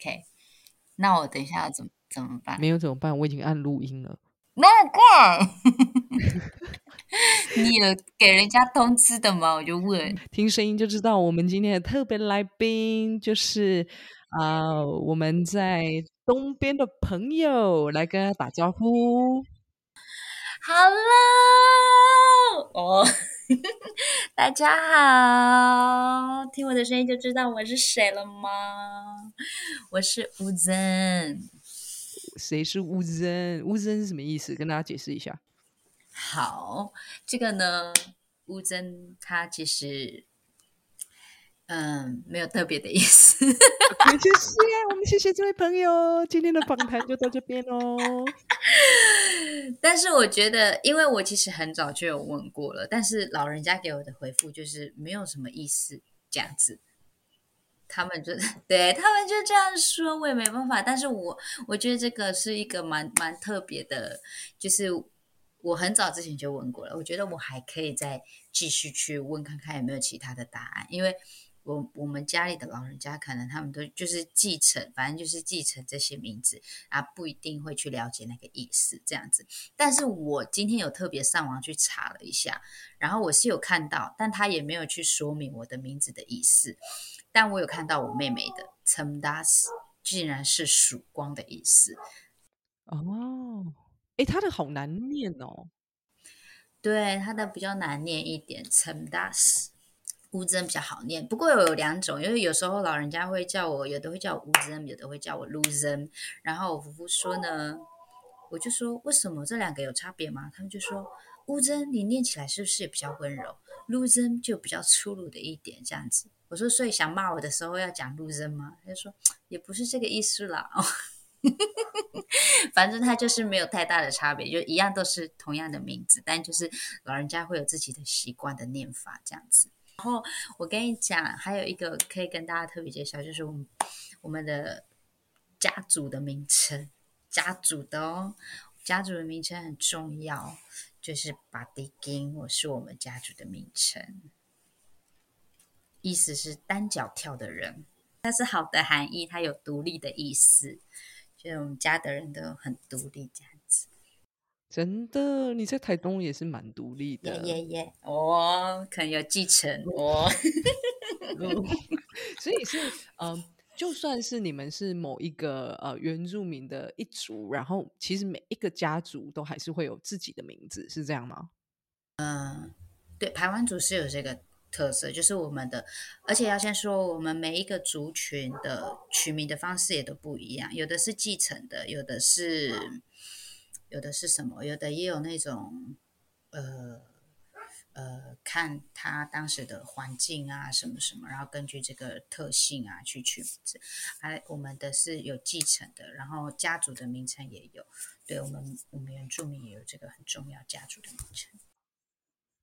OK，那我等一下要怎么怎么办？没有怎么办？我已经按录音了。那么快？你有给人家通知的吗？我就问。听声音就知道，我们今天的特别来宾就是啊、我们在东边的朋友，来跟他打招呼。Hello，哦，大家好，听我的声音就知道我是谁了吗？我是吴真。谁是乌珍？乌珍是什么意思？跟大家解释一下。好，这个呢，乌珍他其实，嗯，没有特别的意思。谢谢，我们谢谢这位朋友，今天的访谈就到这边喽。但是我觉得，因为我其实很早就有问过了，但是老人家给我的回复就是没有什么意思这样子。他们就 对他们就这样说，我也没办法。但是我我觉得这个是一个蛮蛮特别的，就是我很早之前就问过了，我觉得我还可以再继续去问看看有没有其他的答案，因为我我们家里的老人家可能他们都就是继承，反正就是继承这些名字啊，不一定会去了解那个意思这样子。但是我今天有特别上网去查了一下，然后我是有看到，但他也没有去说明我的名字的意思。但我有看到我妹妹的 t e m d a s 竟然是曙光的意思。哦，诶，他的好难念哦。对，它的比较难念一点 t e m 乌珍比较好念，不过有两种，因为有时候老人家会叫我，有的会叫我乌珍，有的会叫我卢珍。然后我夫妇说呢，我就说为什么这两个有差别吗？他们就说乌珍你念起来是不是也比较温柔，卢珍就比较粗鲁的一点这样子。我说所以想骂我的时候要讲卢珍吗？他就说也不是这个意思啦。反正他就是没有太大的差别，就一样都是同样的名字，但就是老人家会有自己的习惯的念法这样子。然后我跟你讲，还有一个可以跟大家特别介绍，就是我们我们的家族的名称，家族的哦，家族的名称很重要，就是巴迪金，我是我们家族的名称，意思是单脚跳的人，它是好的含义，它有独立的意思，就是我们家的人都很独立这样。真的，你在台东也是蛮独立的。耶耶！哦，可能有继承哦。嗯 所以是嗯，就算是你们是某一个呃原住民的一族，然后其实每一个家族都还是会有自己的名字，是这样吗？嗯对，台湾族是有这个特色，就是我们的，而且要先说，我们每一个族群的取名的方式也都不一样，有的是继承的，有的是，有的是什么，有的也有那种，呃。呃，看他当时的环境啊，什么什么，然后根据这个特性啊去取名字。还我们的是有继承的，然后家族的名称也有。对我们，我们原住民也有这个很重要家族的名称。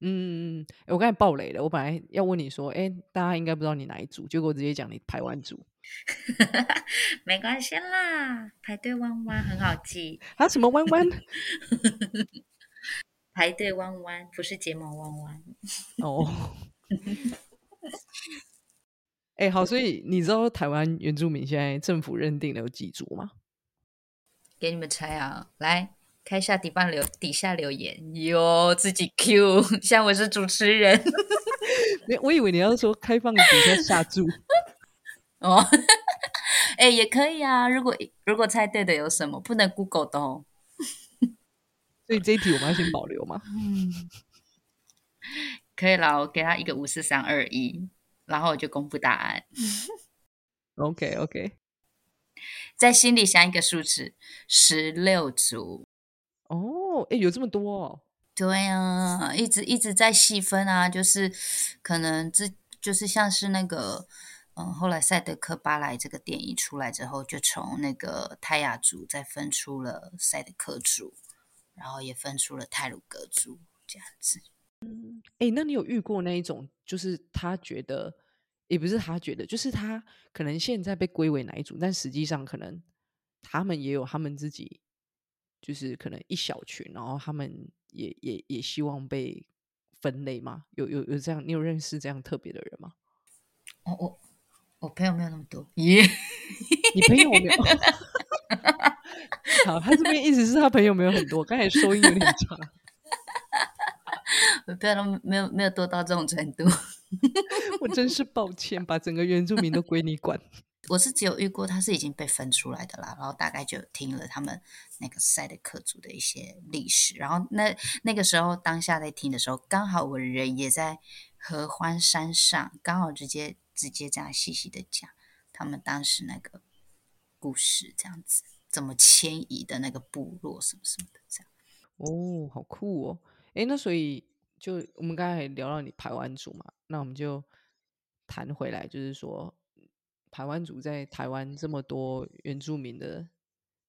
嗯嗯嗯，我刚才爆雷了，我本来要问你说，哎，大家应该不知道你哪一组，结果我直接讲你台湾族。没关系啦，排队弯弯很好记，啊，什么弯弯？排队弯弯不是睫毛弯弯。哦，哎、好，所以你知道台湾原住民现在政府认定的有几族吗？给你们猜啊，来开下底半留底下留言，哟，自己 Q，像我是主持人 没，我以为你要说开放底下下注。哦。哎、也可以啊。如果如果猜对的有什么，不能 Google 的哦。所以这一题我们要先保留嘛？可以啦，我给他一个五四三二一，然后我就公布答案，OK OK，在心里想一个数字，十六组。哦，哎，有这么多哦。对啊，一直一直在细分啊，就是可能这就是像是那个，嗯，后来赛德克巴莱这个电影出来之后，就从那个泰雅族再分出了赛德克族，然后也分出了泰鲁格族这样子。嗯哎，那你有遇过那一种，就是他觉得，也不是他觉得，就是他可能现在被归为哪一组，但实际上可能他们也有他们自己，就是可能一小群，然后他们也也也希望被分类吗？有有有这样，你有认识这样特别的人吗？我，我我朋友没有那么多，耶、你朋友没有？好，他这边意思是他朋友没有很多，刚才收音有点差。不要都没有没有多到这种程度。我真是抱歉，把整个原住民都归你管。我是只有遇过，他是已经被分出来的啦，然后大概就听了他们那个赛德克族的一些历史，然后那那个时候当下在听的时候，刚好我人也在合欢山上，刚好直接直接这样细细的讲他们当时那个故事，这样子怎么迁移的那个部落什么什么的，这样。哦，好酷哦！哎，那所以就我们刚才聊到你排湾族嘛，那我们就谈回来，就是说。台湾族在台湾这么多原住民的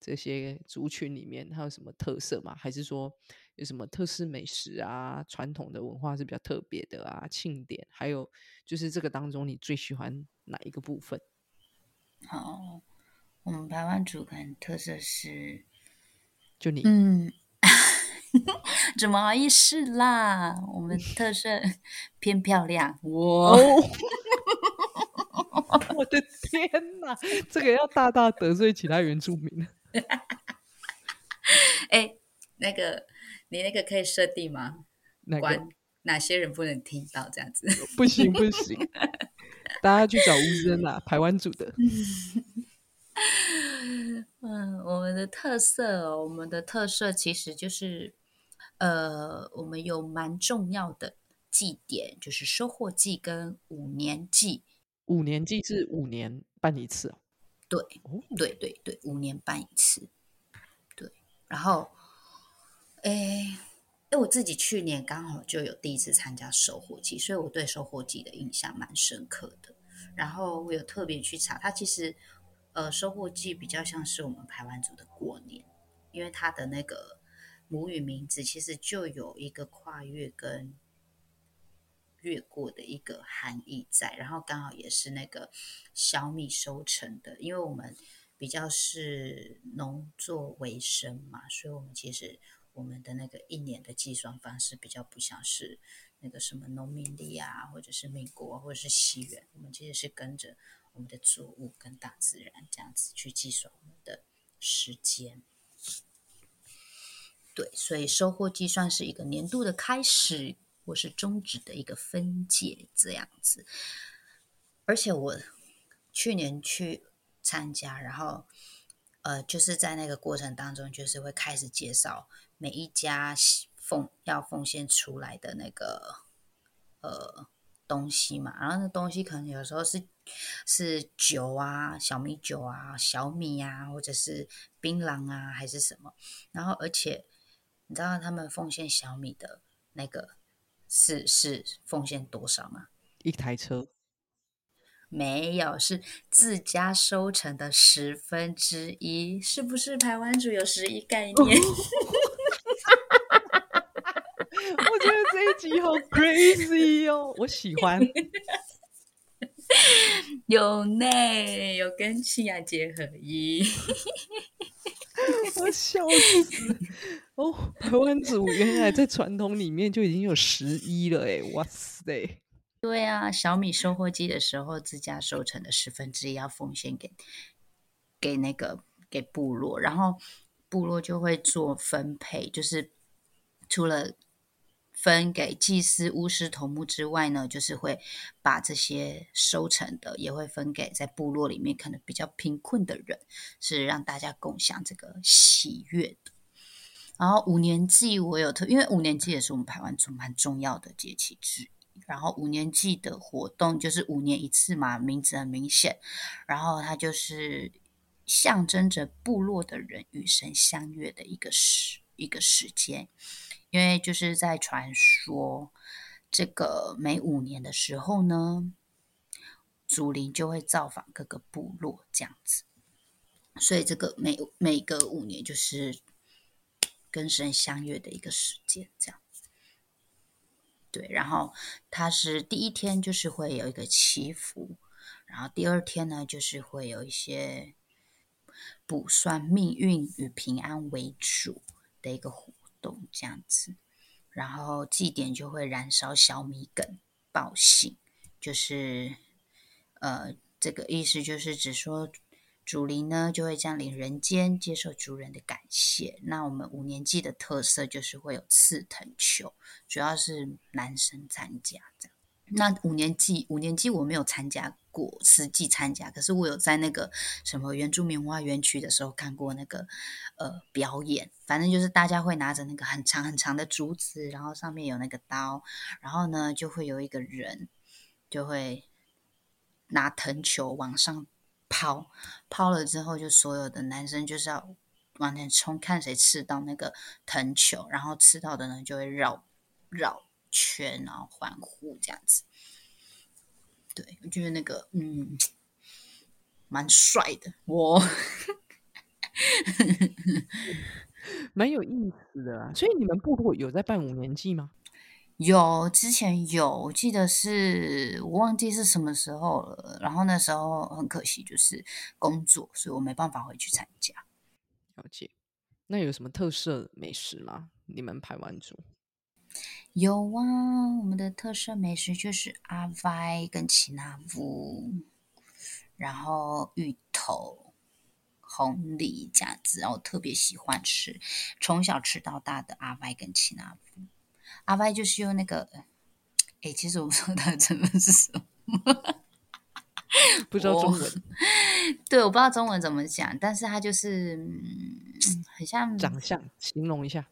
这些族群里面，它有什么特色吗？还是说有什么特色美食啊、传统的文化是比较特别的啊？庆典，还有就是这个当中你最喜欢哪一个部分？好，我们台湾族可能特色是，就你，嗯，怎么好意思啦？我们特色偏漂亮，哇！我的天哪，这个要大大得罪其他原住民。哎，那个你那个可以设定吗？管哪些人不能听到这样子？不行不行，大家去找吴声啊，台湾组的。嗯，我们的特色，哦我们的特色其实就是，呃，我们有蛮重要的祭典，就是收获祭跟五年祭。五年祭是五年办一次哦，对，对对对，五年办一次，对。然后，诶，因为，我自己去年刚好就有第一次参加收获季，所以我对收获季的印象蛮深刻的。然后我有特别去查，它其实，呃，收获季比较像是我们台湾族的过年，因为它的那个母语名字其实就有一个跨越跟。越过的一个含义在，然后刚好也是那个小米收成的，因为我们比较是农作为生嘛，所以我们其实我们的那个一年的计算方式比较不像是那个什么农民历啊，或者是民国或者是西元，我们其实是跟着我们的作物跟大自然这样子去计算我们的时间。对，所以收获计算是一个年度的开始。或是中止的一个分界这样子，而且我去年去参加，然后呃，就是在那个过程当中，就是会开始介绍每一家奉要奉献出来的那个呃东西嘛，然后那东西可能有时候是是酒啊，小米酒啊，小米啊，或者是槟榔啊，还是什么，然后而且你知道他们奉献小米的那个。是是奉献多少吗？一台车没有，是自家收成的十分之一，是不是？台湾族有十一概念？我觉得这一集好 crazy 哦，我喜欢。有内有跟气雅结合一。我笑死！哦，台湾族原来在传统里面就已经有十一了，哎，哇塞！对啊，小米收获季的时候，自家收成的十分之一要奉献给给那个给部落，然后部落就会做分配，就是除了。分给祭司、巫师、头目之外呢，就是会把这些收成的也会分给在部落里面可能比较贫困的人，是让大家共享这个喜悦的。然后五年祭我有特，因为五年祭也是我们台湾族蛮重要的节气之一。然后五年祭的活动就是五年一次嘛，名字很明显。然后它就是象征着部落的人与神相约的一个时一个时间。因为就是在传说，这个每五年的时候呢，祖灵就会造访各个部落这样子，所以这个每每隔五年就是跟神相约的一个时间，这样子。对，然后它是第一天就是会有一个祈福，然后第二天呢就是会有一些卜算命运与平安为主的一个活动。这样子，然后祭典就会燃烧小米梗报信，就是呃，这个意思就是指说主灵呢就会降临人间，接受主人的感谢。那我们五年祭的特色就是会有刺藤球，主要是男生参加这样。那五年级，五年级我没有参加过，实际参加，可是我有在那个什么原住民文化园区的时候看过那个呃表演。反正就是大家会拿着那个很长很长的竹子，然后上面有那个刀，然后呢就会有一个人就会拿藤球往上。抛抛了之后，就所有的男生就是要往前冲，看谁吃到那个藤球，然后吃到的呢就会绕绕圈，然后欢呼这样子。对我觉得那个嗯，蛮帅的，我 蛮有意思的啊。所以你们部落有在办五年祭吗？有，之前有，我记得是我忘记是什么时候了。然后那时候很可惜，就是工作，所以我没办法回去参加。了解。那有什么特色美食吗？你们排湾族有啊，我们的特色美食就是阿歪跟奇纳夫，然后芋头、红梨这样子，然后特别喜欢吃，从小吃到大的阿歪跟奇纳夫。阿歪就是用那个，哎，其实我不知道它的成分是什么，不知道中文。对，我不知道中文怎么讲，但是它就是嗯很像长相，形容一下，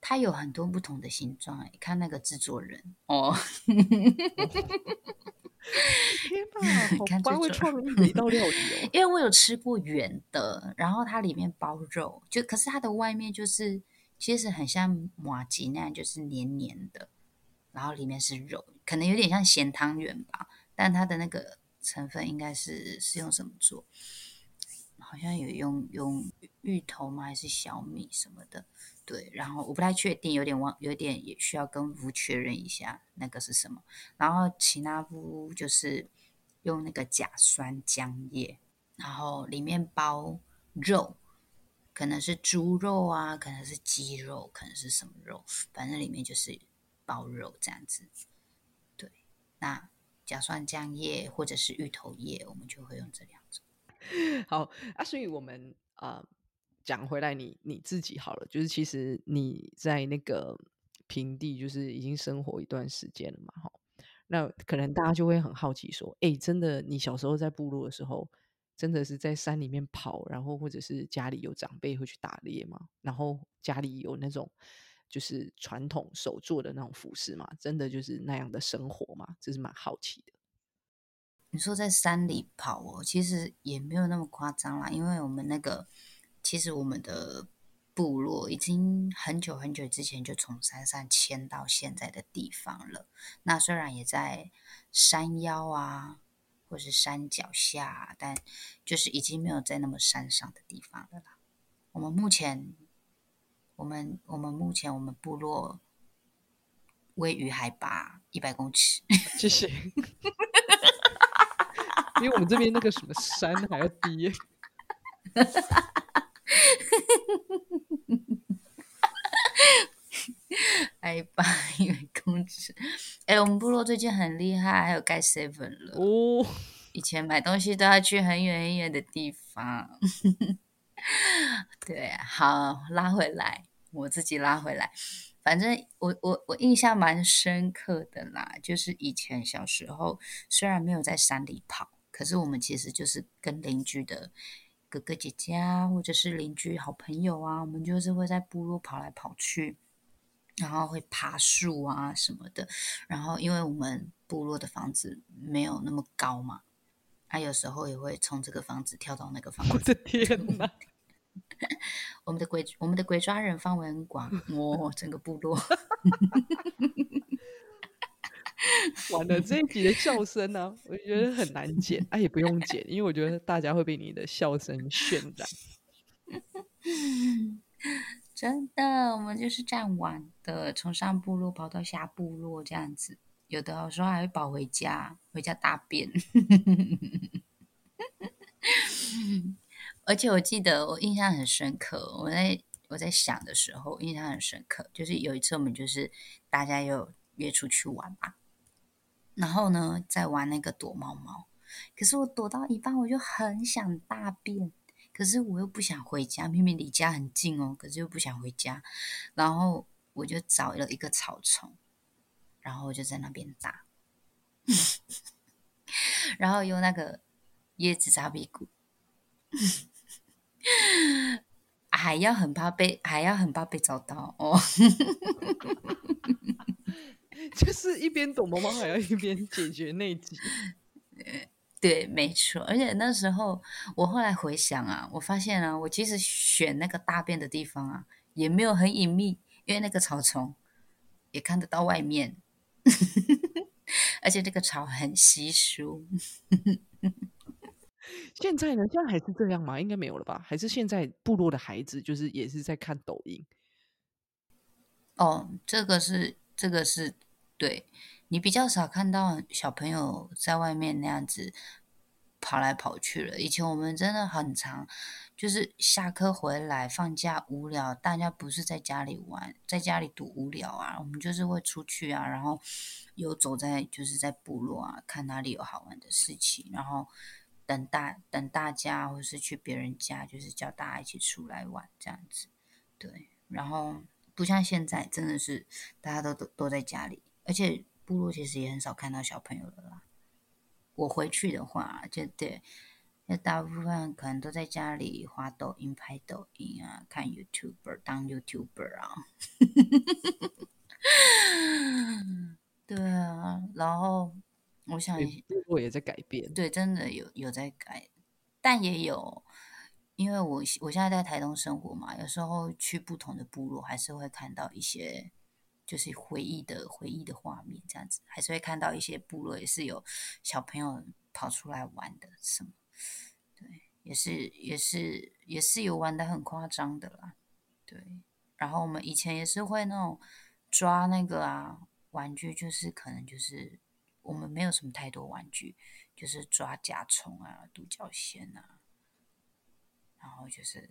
它有很多不同的形状。哎，看那个制作人哦，天哪，好发挥创意的一道料理哦。因为我有吃过圆的，然后它里面包肉，就可是它的外面就是。其实很像马吉那样，就是黏黏的，然后里面是肉，可能有点像咸汤圆吧。但它的那个成分应该是是用什么做？好像有用用芋头吗？还是小米什么的？对，然后我不太确定，有点忘，有点也需要跟夫确认一下那个是什么。然后奇纳夫就是用那个甲酸浆液，然后里面包肉。可能是猪肉啊，可能是鸡肉，可能是什么肉，反正里面就是包肉这样子。对，那甲酸浆液或者是芋头叶，我们就会用这两种。好啊，所以我们啊讲回来，你你自己好了，就是其实你在那个平地，就是已经生活一段时间了嘛，哈。那可能大家就会很好奇说，哎，真的，你小时候在部落的时候。真的是在山里面跑，然后或者是家里有长辈会去打猎吗？然后家里有那种就是传统手做的那种服饰吗？真的就是那样的生活吗？这是蛮好奇的。你说在山里跑哦，其实也没有那么夸张啦，因为我们那个其实我们的部落已经很久很久之前就从山上迁到现在的地方了。那虽然也在山腰啊。或是山脚下，但就是已经没有在那么山上的地方了啦。我们目前，我们我们目前我们部落位于海拔一百公尺，谢谢。因为我们这边那个什么山还要低。海拔一百公尺，哎，我们部落最近很厉害，还有盖 seven 了哦。以前买东西都要去很远很远的地方。对，好拉回来，我自己拉回来。反正我我我印象蛮深刻的啦，就是以前小时候虽然没有在山里跑，可是我们其实就是跟邻居的哥哥姐姐啊，或者是邻居好朋友啊，我们就是会在部落跑来跑去。然后会爬树啊什么的，然后因为我们部落的房子没有那么高嘛，他有时候也会从这个房子跳到那个房子。我的天哪！我们的鬼，我们的鬼抓人范围很广 哦，整个部落。完了这一集的笑声呢，我觉得很难剪，啊也不用剪，因为我觉得大家会被你的笑声渲染。真的，我们就是这样玩的，从上部落跑到下部落这样子，有的时候还会跑回家，回家大便。而且我记得我印象很深刻，我在我在想的时候印象很深刻，就是有一次我们就是大家又约出去玩嘛，然后呢在玩那个躲猫猫，可是我躲到一半，我就很想大便，可是我又不想回家，明明离家很近哦，可是又不想回家，然后我就找了一个草丛，然后我就在那边打，然后用那个椰子擦屁股。还要很怕被，还要很怕被找到哦。就是一边躲猫猫，还要一边解决内急。对，没错。而且那时候我后来回想啊，我发现啊，我其实选那个大便的地方啊，也没有很隐秘，因为那个草丛也看得到外面，而且这个草很稀疏。现在呢？现在还是这样吗？应该没有了吧？还是现在部落的孩子就是也是在看抖音？哦，这个是这个是对你比较少看到小朋友在外面那样子跑来跑去了。以前我们真的很长，就是下课回来放假无聊，大家不是在家里玩，在家里读无聊啊，我们就是会出去啊，然后有走在就是在部落啊，看哪里有好玩的事情，然后。等大等大家，或是去别人家，就是叫大家一起出来玩这样子，对。然后不像现在，真的是大家都都都在家里，而且部落其实也很少看到小朋友的啦。我回去的话，就对，那大部分可能都在家里滑抖音、拍抖音啊，看 YouTuber 当 YouTuber 啊。对啊，然后。我想部落也在改变，对，真的有有在改，但也有，因为我我现在在台东生活嘛，有时候去不同的部落，还是会看到一些就是回忆的回忆的画面，这样子，还是会看到一些部落也是有小朋友跑出来玩的什么，对，也是也是也是有玩的很夸张的啦，对，然后我们以前也是会那种抓那个啊玩具，就是可能就是。我们没有什么太多玩具，就是抓甲虫啊、独角仙啊，然后就是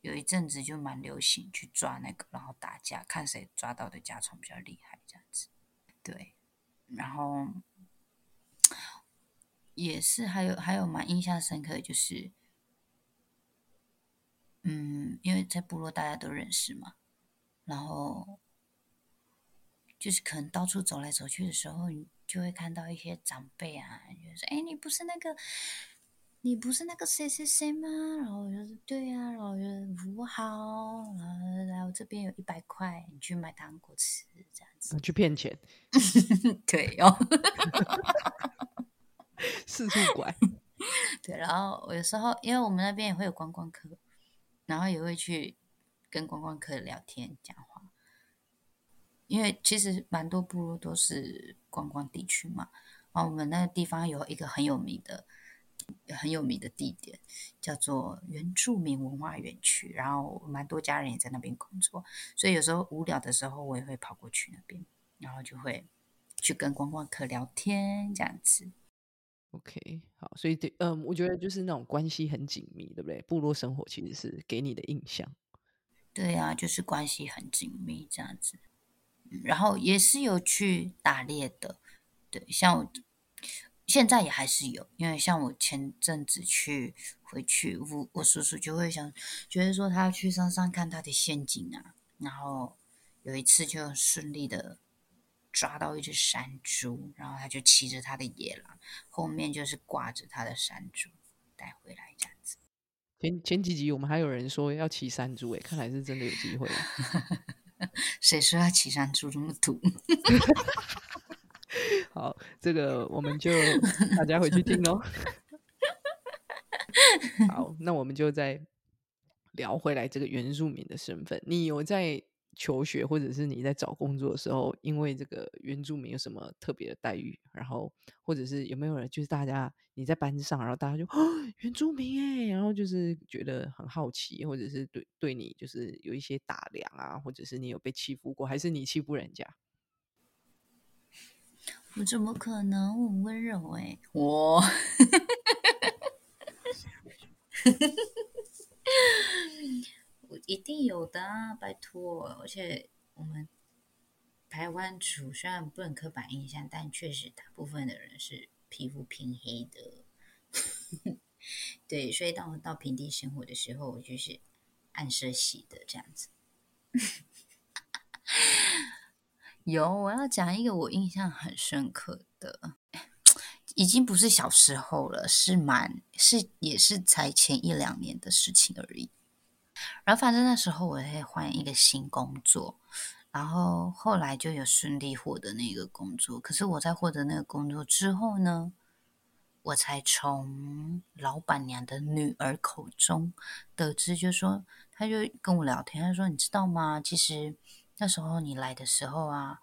有一阵子就蛮流行去抓那个，然后打架，看谁抓到的甲虫比较厉害，这样子。对，然后也是还有还有蛮印象深刻的就是，嗯，因为在部落大家都认识嘛，然后。就是可能到处走来走去的时候，你就会看到一些长辈啊，就说：“哎，你不是那个，你不是那个谁谁谁吗？”然后我就说：“对呀。”然后我就说：“好，然后我这边有一百块，你去买糖果吃，这样子。”去骗钱？对哦，四处拐。对，然后有时候因为我们那边也会有观光客，然后也会去跟观光客聊天讲话。因为其实蛮多部落都是观光地区嘛，然后我们那个地方有一个很有名的、很有名的地点，叫做原住民文化园区，然后蛮多家人也在那边工作，所以有时候无聊的时候，我也会跑过去那边，然后就会去跟观光客聊天这样子。OK，好，所以对，嗯，我觉得就是那种关系很紧密，对不对？部落生活其实是给你的印象。对啊，就是关系很紧密这样子。然后也是有去打猎的，对，像我现在也还是有，因为像我前阵子去回去，我我叔叔就会想，觉得说他要去山上看他的陷阱啊，然后有一次就顺利的抓到一只山猪，然后他就骑着他的野狼，后面就是挂着他的山猪带回来这样子。前前几集我们还有人说要骑山猪，诶，看来是真的有机会。谁说要骑山猪这么土？好，这个我们就 大家回去听哦。好，那我们就再聊回来这个原住民的身份。你有在求学或者是你在找工作的时候，因为这个原住民有什么特别的待遇？然后或者是有没有人就是大家你在班上，然后大家就哦原住民哎，然后就是觉得很好奇，或者是对对你就是有一些打量啊，或者是你有被欺负过，还是你欺负人家？我怎么可能？我很温柔哎，我。我一定有的啊，拜托！而且我们台湾族虽然不能刻板印象，但确实大部分的人是皮肤偏黑的。对，所以当我到平地生活的时候，我就是暗色系的这样子。有，我要讲一个我印象很深刻的，已经不是小时候了，是蛮是也是才前一两年的事情而已。然后反正那时候我在换一个新工作，然后后来就有顺利获得那个工作。可是我在获得那个工作之后呢，我才从老板娘的女儿口中得知，就说他就跟我聊天，他说：“你知道吗？其实那时候你来的时候啊，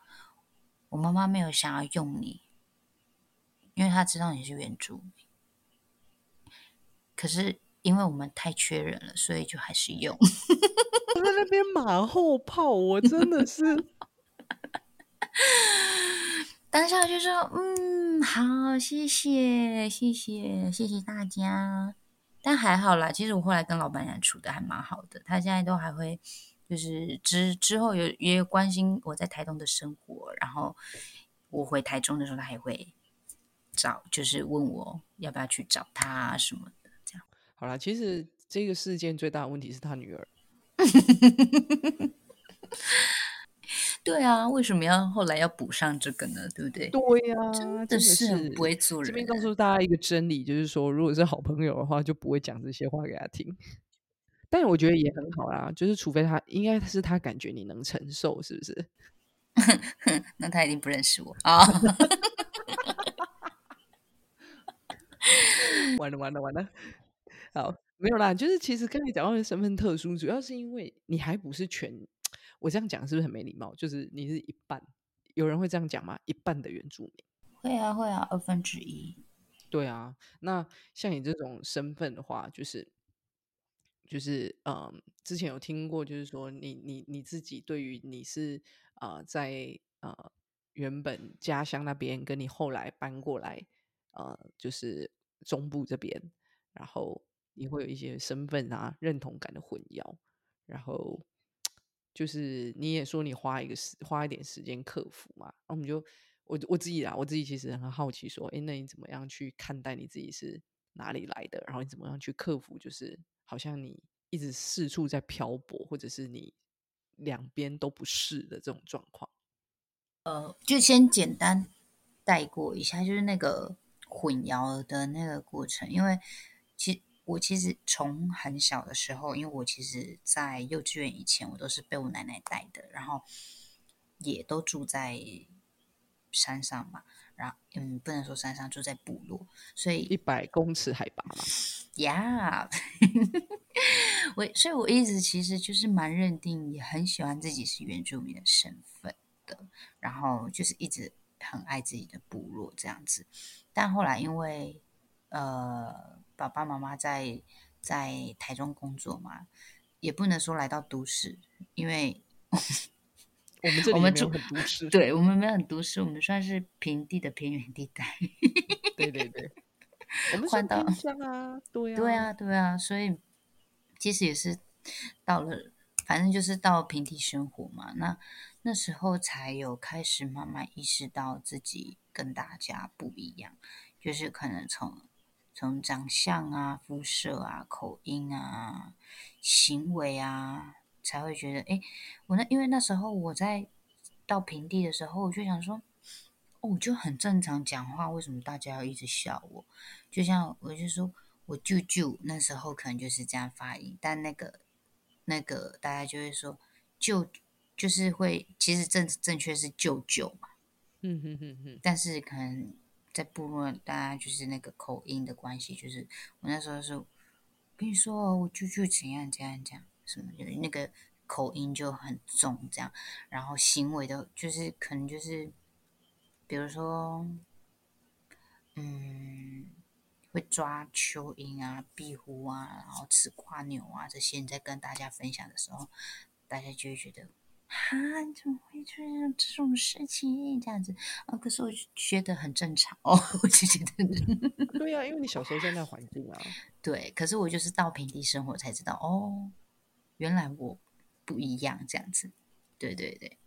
我妈妈没有想要用你，因为她知道你是原住民。可是。”因为我们太缺人了，所以就还是用。我在那边马后炮，我真的是 当下就说：“嗯，好，谢谢，谢谢，谢谢大家。”但还好啦，其实我后来跟老板娘处的还蛮好的，她现在都还会就是之之后有也有关心我在台东的生活，然后我回台中的时候，他还会找，就是问我要不要去找他什么的，这样。好啦，其实这个事件最大的问题是他女儿。对啊，为什么要后来要补上这个呢？对不对？对呀，真的是很不会做人。这边告诉大家一个真理，就是说，如果是好朋友的话，就不会讲这些话给他听。但我觉得也很好啦，就是除非他，应该是他感觉你能承受，是不是？那他一定不认识我啊！完了完了完了！好，没有啦，就是其实刚才讲到的身份特殊，主要是因为你还不是全，我这样讲是不是很没礼貌？就是你是一半，有人会这样讲吗？一半的原住民？会啊，会啊，二分之一。对啊，那像你这种身份的话，就是就是嗯，之前有听过，就是说你你你自己对于你是啊，在呃原本家乡那边，跟你后来搬过来呃，就是中部这边，然后。你会有一些身份啊、认同感的混淆，然后就是你也说你花一个时花一点时间克服嘛，那我们就我我自己啊，我自己其实很好奇，说，哎，那你怎么样去看待你自己是哪里来的？然后你怎么样去克服？就是好像你一直四处在漂泊，或者是你两边都不是的这种状况。呃，就先简单带过一下，就是那个混淆的那个过程，因为其。我其实从很小的时候，因为我其实，在幼稚园以前，我都是被我奶奶带的，然后也都住在山上嘛。然后，嗯，不能说山上，住在部落，所以一百公尺海拔嘛。呀，我所以，我一直其实就是蛮认定，也很喜欢自己是原住民的身份的。然后就是一直很爱自己的部落这样子。但后来因为呃。爸爸妈妈在在台中工作嘛，也不能说来到都市，因为我们这里没有很都市，对我们没有很都市，我们算是平地的偏远地带。对对对，我们换到乡啊，对啊，对啊，对啊，所以其实也是到了，反正就是到平地生活嘛。那那时候才有开始慢慢意识到自己跟大家不一样，就是可能从。从长相啊、肤色啊、口音啊、行为啊，才会觉得，哎，我那因为那时候我在到平地的时候，我就想说，哦，我就很正常讲话，为什么大家要一直笑我？就像我就说我舅舅那时候可能就是这样发音，但那个那个大家就会说舅，就是会其实正正确是舅舅嘛，嗯哼哼哼，但是可能。在部落，大家就是那个口音的关系，就是我那时候是跟你说，我舅舅怎样怎样讲什么，就是那个口音就很重，这样，然后行为的，就是可能就是，比如说，嗯，会抓蚯蚓啊、壁虎啊，然后吃瓜牛啊这些，你在跟大家分享的时候，大家就会觉得。啊，怎么会出现这种事情？这样子啊，可是我觉得很正常哦，我就觉得。对呀，因为你小时候在那环境啊。对，可是我就是到平地生活才知道，哦，原来我不一样这样子。对对对，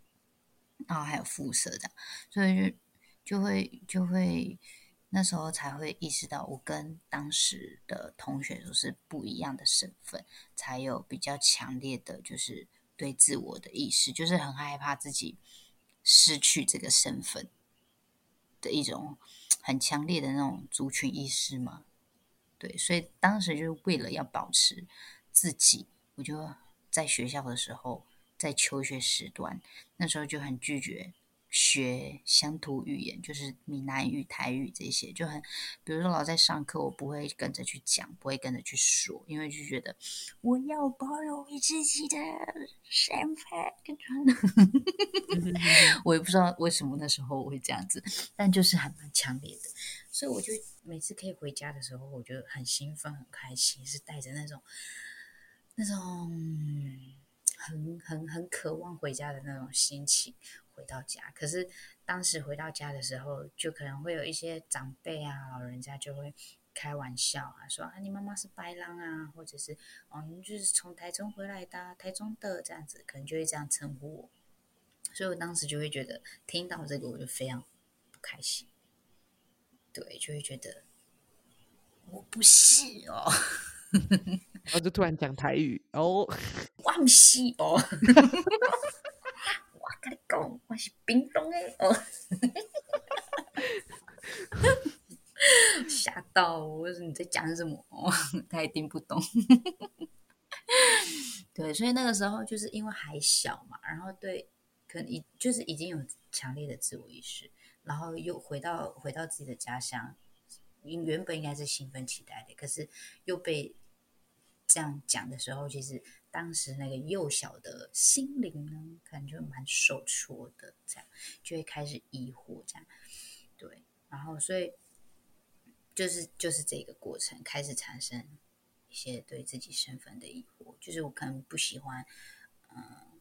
然后还有肤色这样，所以就就会就会那时候才会意识到我跟当时的同学都是不一样的身份，才有比较强烈的，就是对自我的意识，就是很害怕自己失去这个身份的一种很强烈的那种族群意识嘛。对，所以当时就是为了要保持自己，我就在学校的时候，在求学时段，那时候就很拒绝。学乡土语言，就是闽南语、台语这些，就很，比如说老在上课，我不会跟着去讲，不会跟着去说，因为就觉得我要保有自己的身份。我也不知道为什么那时候我会这样子，但就是还蛮强烈的，所以我就每次可以回家的时候，我就很兴奋、很开心，是带着那种那种很很很渴望回家的那种心情。回到家，可是当时回到家的时候，就可能会有一些长辈啊、老人家就会开玩笑啊，说啊，你妈妈是白狼啊，或者是哦，就是从台中回来的，台中的这样子，可能就会这样称呼我。所以我当时就会觉得，听到这个我就非常不开心，对，就会觉得我不是哦，然后就突然讲台语 哦，我不是哦。我跟你讲，我是冰冻的哦，吓到我！我说你在讲什么？他也听不懂。对，所以那个时候就是因为还小嘛，然后对，可能已就是已经有强烈的自我意识，然后又回到回到自己的家乡，原本应该是兴奋期待的，可是又被这样讲的时候，其实。当时那个幼小的心灵呢，可能就蛮受挫的，这样就会开始疑惑，这样对，然后所以就是就是这个过程开始产生一些对自己身份的疑惑，就是我可能不喜欢嗯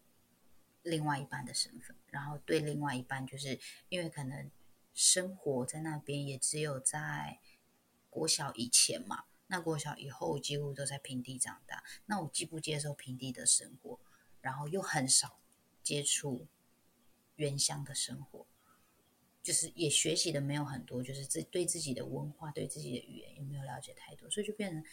另外一半的身份，然后对另外一半就是因为可能生活在那边也只有在国小以前嘛。那国小以后几乎都在平地长大，那我既不接受平地的生活，然后又很少接触原乡的生活，就是也学习的没有很多，就是自对自己的文化、对自己的语言也没有了解太多，所以就变成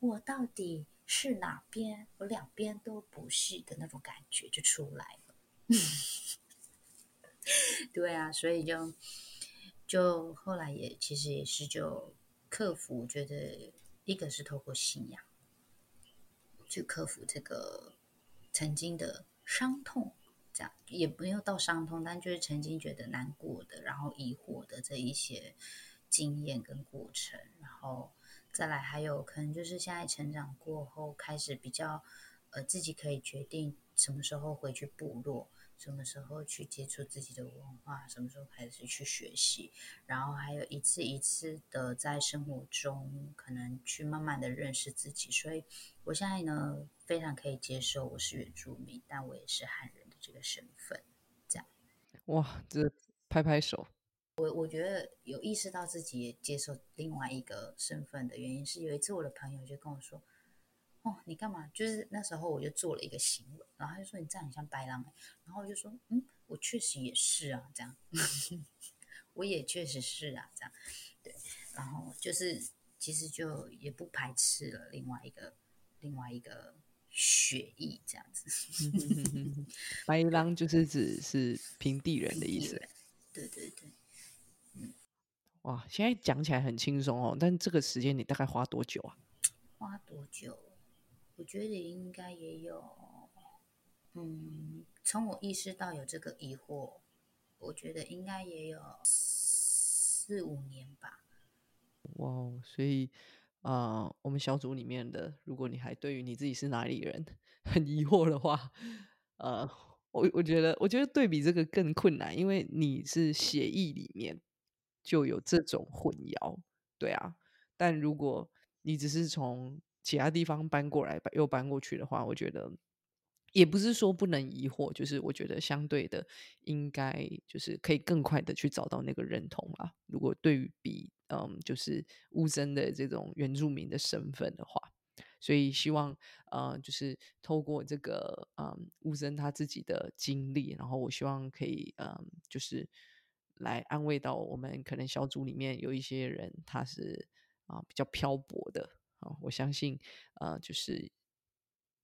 我到底是哪边？我两边都不是的那种感觉就出来了。对啊，所以就就后来也其实也是就克服，觉得。一个是透过信仰去克服这个曾经的伤痛，这样也没有到伤痛，但就是曾经觉得难过的，然后疑惑的这一些经验跟过程，然后再来还有可能就是现在成长过后，开始比较呃自己可以决定什么时候回去部落。什么时候去接触自己的文化？什么时候开始去学习？然后还有一次一次的在生活中，可能去慢慢的认识自己。所以我现在呢，非常可以接受我是原住民，但我也是汉人的这个身份。这样，哇，这拍拍手。我我觉得有意识到自己也接受另外一个身份的原因，是有一次我的朋友就跟我说。哦，你干嘛？就是那时候我就做了一个行为，然后他就说你这样很像白狼，然后我就说嗯，我确实也是啊，这样，我也确实是啊，这样，对，然后就是其实就也不排斥了另外一个另外一个血裔这样子，白狼就是指是平地人的意思，对对对，嗯，哇，现在讲起来很轻松哦，但这个时间你大概花多久啊？花多久？我觉得应该也有，嗯，从我意识到有这个疑惑，我觉得应该也有四五年吧。哇，所以啊，我们小组里面的，如果你还对于你自己是哪里人很疑惑的话，呃，我我觉得，我觉得对比这个更困难，因为你是协议里面就有这种混淆，对啊。但如果你只是从其他地方搬过来，又搬过去的话，我觉得也不是说不能疑惑，就是我觉得相对的应该就是可以更快的去找到那个认同啊。如果对于比嗯，就是乌森的这种原住民的身份的话，所以希望呃，就是透过这个嗯乌森他自己的经历，然后我希望可以嗯，就是来安慰到我们可能小组里面有一些人他是啊比较漂泊的啊，我相信呃就是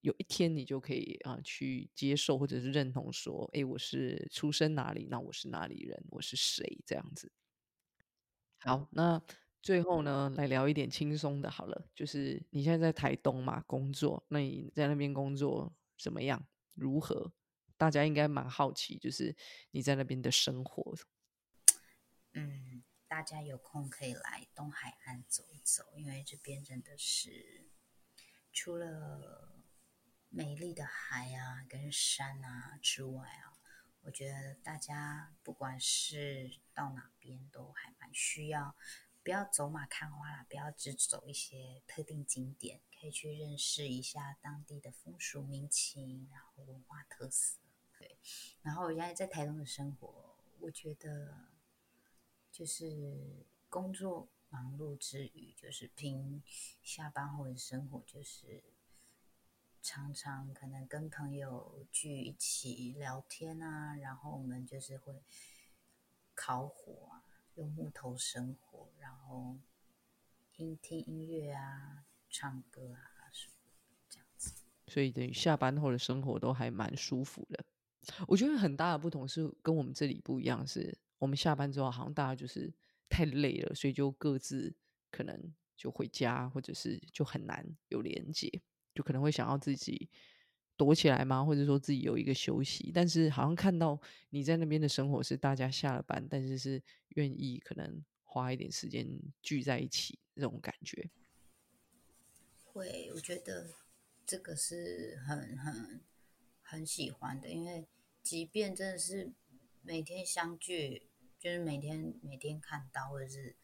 有一天你就可以啊去接受或者是认同说，哎，我是出生哪里，那我是哪里人，我是谁这样子。好，那最后呢，来聊一点轻松的，好了，就是你现在在台东嘛工作，那你在那边工作怎么样？如何？大家应该蛮好奇，就是你在那边的生活。嗯，大家有空可以来东海岸走一走，因为这边真的是除了美丽的海啊跟山啊之外啊。我觉得大家不管是到哪边都还蛮需要，不要走马看花啦，不要只走一些特定景点，可以去认识一下当地的风俗民情，然后文化特色。对，然后我现在在台东的生活，我觉得就是工作忙碌之余，就是拼下班后的生活，就是。常常可能跟朋友聚一起聊天啊，然后我们就是会烤火啊，用木头生火，然后听听音乐啊，唱歌啊什么这样子。所以等于下班后的生活都还蛮舒服的。我觉得很大的不同是跟我们这里不一样，是我们下班之后好像大家就是太累了，所以就各自可能就回家，或者是就很难有连接。就可能会想要自己躲起来吗？或者说自己有一个休息？但是好像看到你在那边的生活是大家下了班，但是是愿意可能花一点时间聚在一起这种感觉。会，我觉得这个是很很很喜欢的，因为即便真的是每天相聚，就是每天每天看到，或者是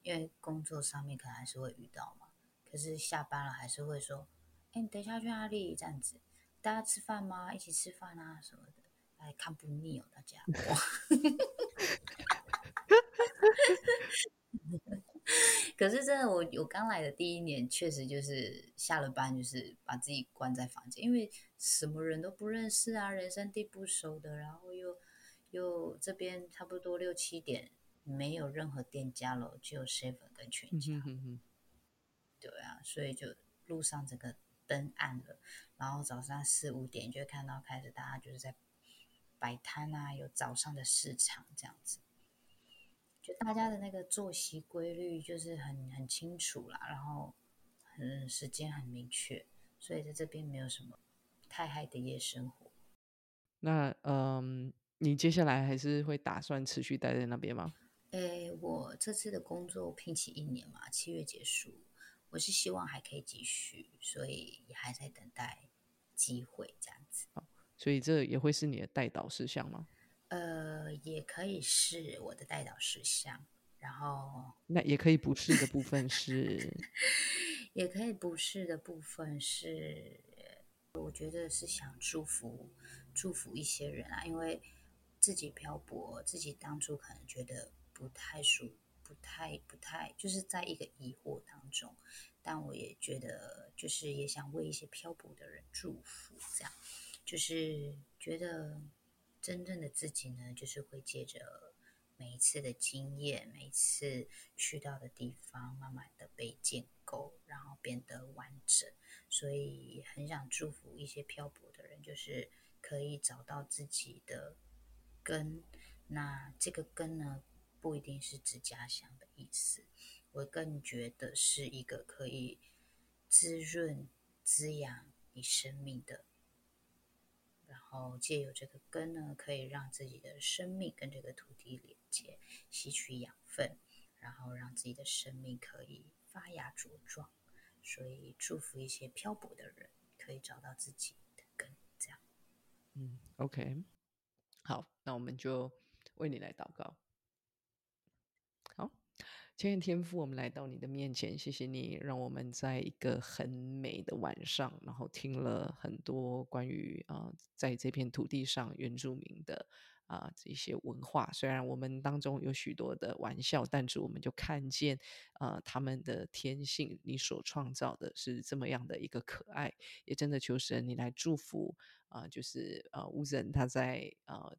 因为工作上面可能还是会遇到嘛，可是下班了还是会说。哎，你等一下去哪里？这样子，大家吃饭吗？一起吃饭啊什么的，哎，看不腻哦，大家。可是真的，我我刚来的第一年，确实就是下了班就是把自己关在房间，因为什么人都不认识啊，人生地不熟的，然后又又这边差不多六七点，没有任何店家了，只有 seven 跟全家。对啊，所以就路上整个。灯暗了，然后早上四五点就会看到开始大家就是在摆摊啊，有早上的市场这样子，就大家的那个作息规律就是很很清楚啦，然后很时间很明确，所以在这边没有什么太嗨的夜生活。那嗯，你接下来还是会打算持续待在那边吗？诶，我这次的工作聘期一年嘛，七月结束。我是希望还可以继续，所以也还在等待机会这样子。所以这也会是你的带导事项吗？呃，也可以是我的带导事项，然后那也可以不是的部分是，也可以不是的部分是，我觉得是想祝福祝福一些人啊，因为自己漂泊，自己当初可能觉得不太舒。不太不太，就是在一个疑惑当中，但我也觉得，就是也想为一些漂泊的人祝福，这样，就是觉得真正的自己呢，就是会借着每一次的经验，每一次去到的地方，慢慢的被建构，然后变得完整，所以很想祝福一些漂泊的人，就是可以找到自己的根，那这个根呢？不一定是指家乡的意思，我更觉得是一个可以滋润、滋养你生命的，然后借由这个根呢，可以让自己的生命跟这个土地连接，吸取养分，然后让自己的生命可以发芽茁壮。所以祝福一些漂泊的人可以找到自己的根，这样。嗯，OK，好，那我们就为你来祷告。好，千言天父，我们来到你的面前，谢谢你让我们在一个很美的晚上，然后听了很多关于啊，在这片土地上原住民的啊这些文化。虽然我们当中有许多的玩笑，但是我们就看见啊他们的天性，你所创造的是这么样的一个可爱，也真的求神你来祝福啊，就是啊乌人他在啊。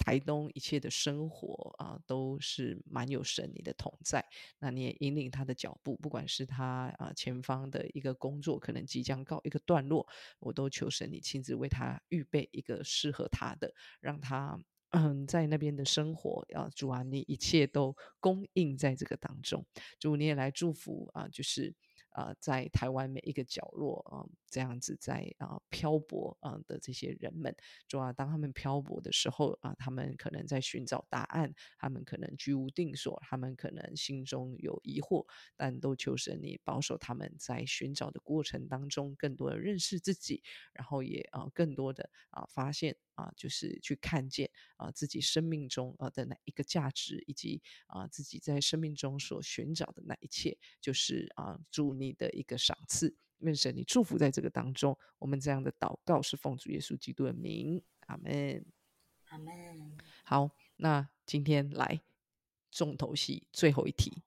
台东一切的生活啊，都是蛮有神你的同在。那你也引领他的脚步，不管是他啊前方的一个工作可能即将告一个段落，我都求神你亲自为他预备一个适合他的，让他。嗯，在那边的生活啊，主啊，你一切都供应在这个当中。主，你也来祝福啊，就是啊，在台湾每一个角落啊，这样子在啊漂泊啊的这些人们，主啊，当他们漂泊的时候啊，他们可能在寻找答案，他们可能居无定所，他们可能心中有疑惑，但都求神你保守他们在寻找的过程当中，更多的认识自己，然后也啊，更多的啊发现。啊，就是去看见啊自己生命中啊的那一个价值，以及啊自己在生命中所寻找的那一切，就是啊主你的一个赏赐，愿神你祝福在这个当中。我们这样的祷告是奉主耶稣基督的名，阿门，阿门。好，那今天来重头戏最后一题，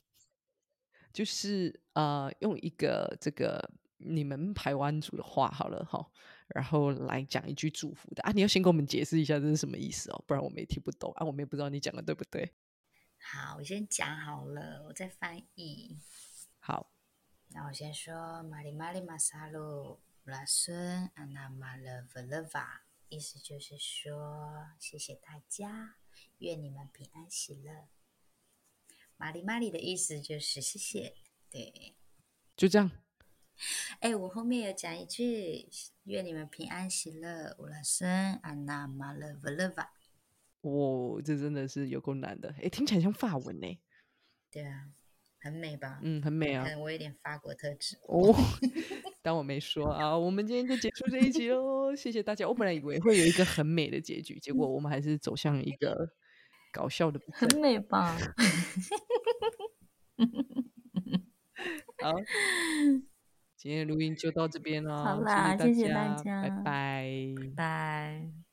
就是呃用一个这个。你们台湾族的话好了哈，然后来讲一句祝福的啊！你要先给我们解释一下这是什么意思哦，不然我们也听不懂啊，我们也不知道你讲的对不对。好，我先讲好了，我再翻译。好，那我先说玛丽玛丽马萨鲁拉孙安娜玛勒弗勒瓦，意思就是说谢谢大家，愿你们平安喜乐。玛丽玛丽的意思就是谢谢，对，就这样。哎，我后面有讲一句，愿你们平安喜乐。乌拉森安娜马勒弗勒瓦。哦，这真的是有够难的。哎，听起来像法文呢。对啊，很美吧？嗯，很美啊。可能我有点法国特质。哦，当我没说啊。我们今天就结束这一集喽，谢谢大家。我本来以为会有一个很美的结局，结果我们还是走向一个搞笑的。很美吧？好。今天的录音就到这边了，好啦，谢谢大家，拜拜拜。